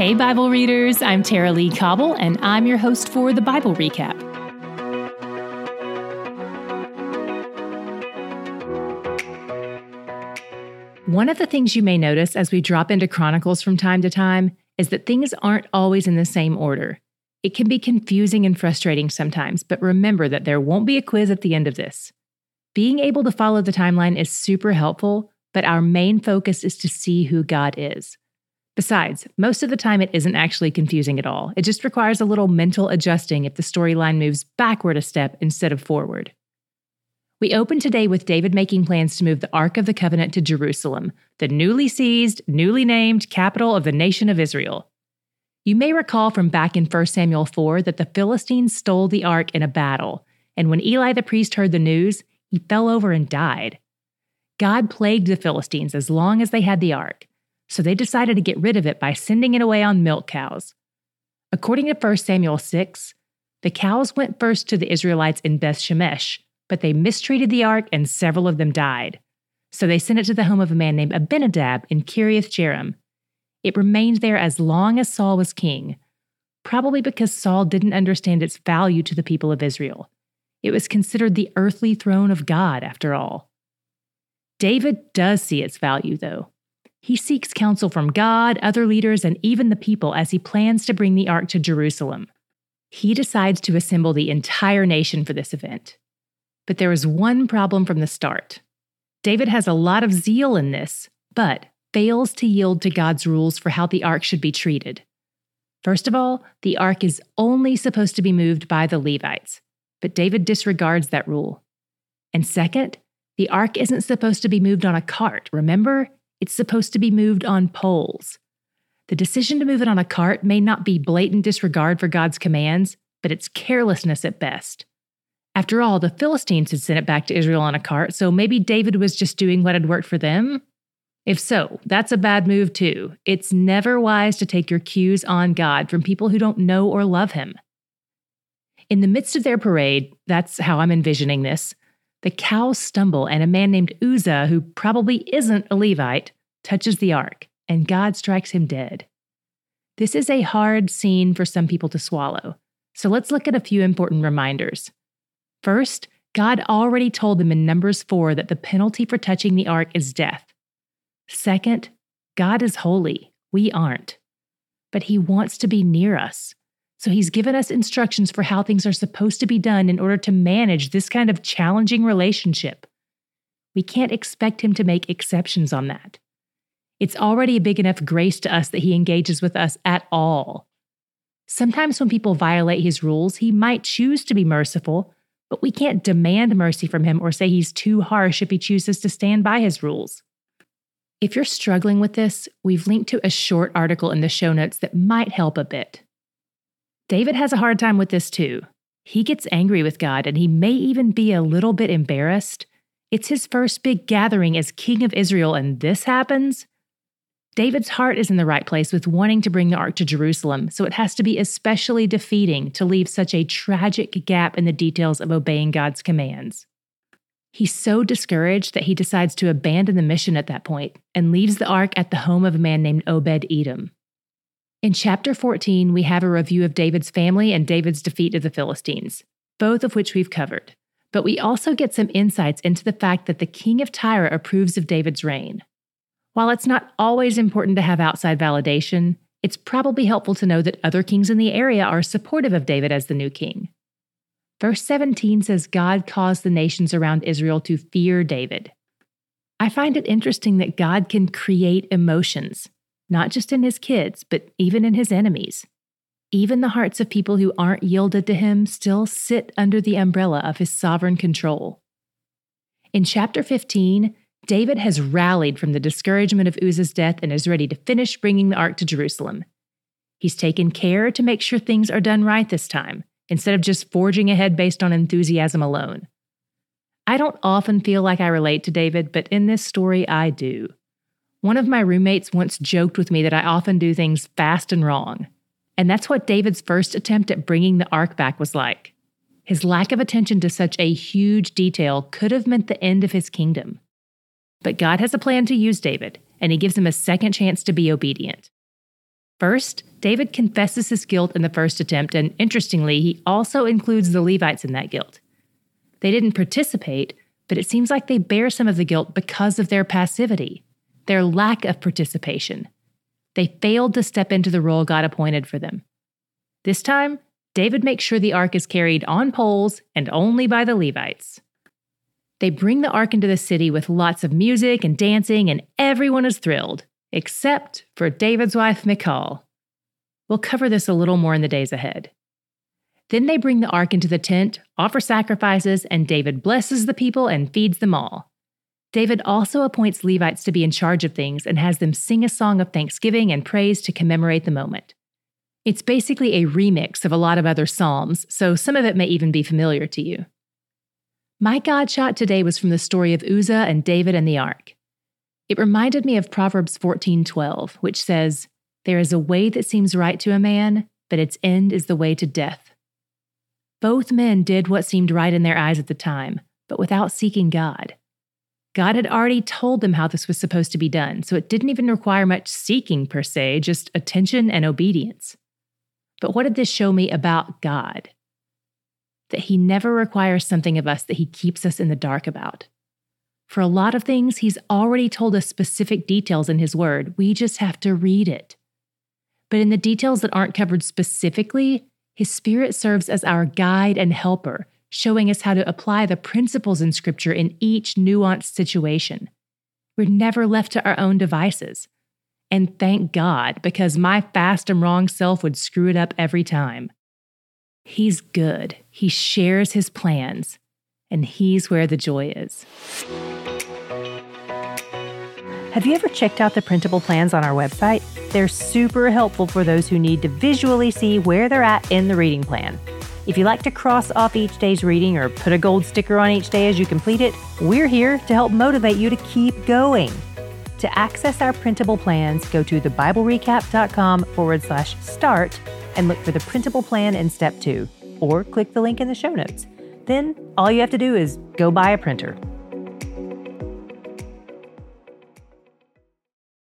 Hey, Bible readers, I'm Tara-Leigh Cobble, and I'm your host for the Bible Recap. One of the things you may notice as we drop into Chronicles from time to time is that things aren't always in the same order. It can be confusing and frustrating sometimes, but remember that there won't be a quiz at the end of this. Being able to follow the timeline is super helpful, but our main focus is to see who God is. Besides, most of the time it isn't actually confusing at all. It just requires a little mental adjusting if the storyline moves backward a step instead of forward. We open today with David making plans to move the Ark of the Covenant to Jerusalem, the newly seized, newly named capital of the nation of Israel. You may recall from back in 1 Samuel 4 that the Philistines stole the ark in a battle, and when Eli the priest heard the news, he fell over and died. God plagued the Philistines as long as they had the ark, so they decided to get rid of it by sending it away on milk cows. According to 1 Samuel 6, the cows went first to the Israelites in Beth Shemesh, but they mistreated the ark and several of them died. So they sent it to the home of a man named Abinadab in Kiriath Jearim. It remained there as long as Saul was king, probably because Saul didn't understand its value to the people of Israel. It was considered the earthly throne of God, after all. David does see its value, though. He seeks counsel from God, other leaders, and even the people as he plans to bring the ark to Jerusalem. He decides to assemble the entire nation for this event. But there is one problem from the start. David has a lot of zeal in this, but fails to yield to God's rules for how the ark should be treated. First of all, the ark is only supposed to be moved by the Levites, but David disregards that rule. And second, the ark isn't supposed to be moved on a cart, remember? It's supposed to be moved on poles. The decision to move it on a cart may not be blatant disregard for God's commands, but it's carelessness at best. After all, the Philistines had sent it back to Israel on a cart, so maybe David was just doing what had worked for them? If so, that's a bad move too. It's never wise to take your cues on God from people who don't know or love Him. In the midst of their parade, that's how I'm envisioning this, the cows stumble, and a man named Uzzah, who probably isn't a Levite, touches the ark, and God strikes him dead. This is a hard scene for some people to swallow, so let's look at a few important reminders. First, God already told them in Numbers 4 that the penalty for touching the ark is death. Second, God is holy, we aren't. But He wants to be near us. So he's given us instructions for how things are supposed to be done in order to manage this kind of challenging relationship. We can't expect him to make exceptions on that. It's already a big enough grace to us that he engages with us at all. Sometimes when people violate his rules, he might choose to be merciful, but we can't demand mercy from him or say he's too harsh if he chooses to stand by his rules. If you're struggling with this, we've linked to a short article in the show notes that might help a bit. David has a hard time with this too. He gets angry with God and he may even be a little bit embarrassed. It's his first big gathering as king of Israel, and this happens? David's heart is in the right place with wanting to bring the ark to Jerusalem, so it has to be especially defeating to leave such a tragic gap in the details of obeying God's commands. He's so discouraged that he decides to abandon the mission at that point and leaves the ark at the home of a man named Obed Edom. In chapter 14, we have a review of David's family and David's defeat of the Philistines, both of which we've covered. But we also get some insights into the fact that the king of Tyre approves of David's reign. While it's not always important to have outside validation, it's probably helpful to know that other kings in the area are supportive of David as the new king. Verse 17 says God caused the nations around Israel to fear David. I find it interesting that God can create emotions, not just in his kids, but even in his enemies. Even the hearts of people who aren't yielded to him still sit under the umbrella of his sovereign control. In chapter 15, David has rallied from the discouragement of Uzzah's death and is ready to finish bringing the ark to Jerusalem. He's taken care to make sure things are done right this time, instead of just forging ahead based on enthusiasm alone. I don't often feel like I relate to David, but in this story, I do. One of my roommates once joked with me that I often do things fast and wrong. And that's what David's first attempt at bringing the ark back was like. His lack of attention to such a huge detail could have meant the end of his kingdom. But God has a plan to use David, and he gives him a second chance to be obedient. First, David confesses his guilt in the first attempt, and interestingly, he also includes the Levites in that guilt. They didn't participate, but it seems like they bear some of the guilt because of their passivity, their lack of participation. They failed to step into the role God appointed for them. This time, David makes sure the ark is carried on poles and only by the Levites. They bring the ark into the city with lots of music and dancing, and everyone is thrilled, except for David's wife, Michal. We'll cover this a little more in the days ahead. Then they bring the ark into the tent, offer sacrifices, and David blesses the people and feeds them all. David also appoints Levites to be in charge of things and has them sing a song of thanksgiving and praise to commemorate the moment. It's basically a remix of a lot of other Psalms, so some of it may even be familiar to you. My God shot today was from the story of Uzzah and David and the ark. It reminded me of Proverbs 14:12, which says, "There is a way that seems right to a man, but its end is the way to death." Both men did what seemed right in their eyes at the time, but without seeking God. God had already told them how this was supposed to be done, so it didn't even require much seeking per se, just attention and obedience. But what did this show me about God? That He never requires something of us that He keeps us in the dark about. For a lot of things, He's already told us specific details in His Word. We just have to read it. But in the details that aren't covered specifically, His Spirit serves as our guide and helper, showing us how to apply the principles in Scripture in each nuanced situation. We're never left to our own devices. And thank God, because my fast and wrong self would screw it up every time. He's good. He shares his plans, and he's where the joy is. Have you ever checked out the printable plans on our website? They're super helpful for those who need to visually see where they're at in the reading plan. If you like to cross off each day's reading or put a gold sticker on each day as you complete it, we're here to help motivate you to keep going. To access our printable plans, go to thebiblerecap.com forward slash start and look for the printable plan in step two, or click the link in the show notes. Then all you have to do is go buy a printer.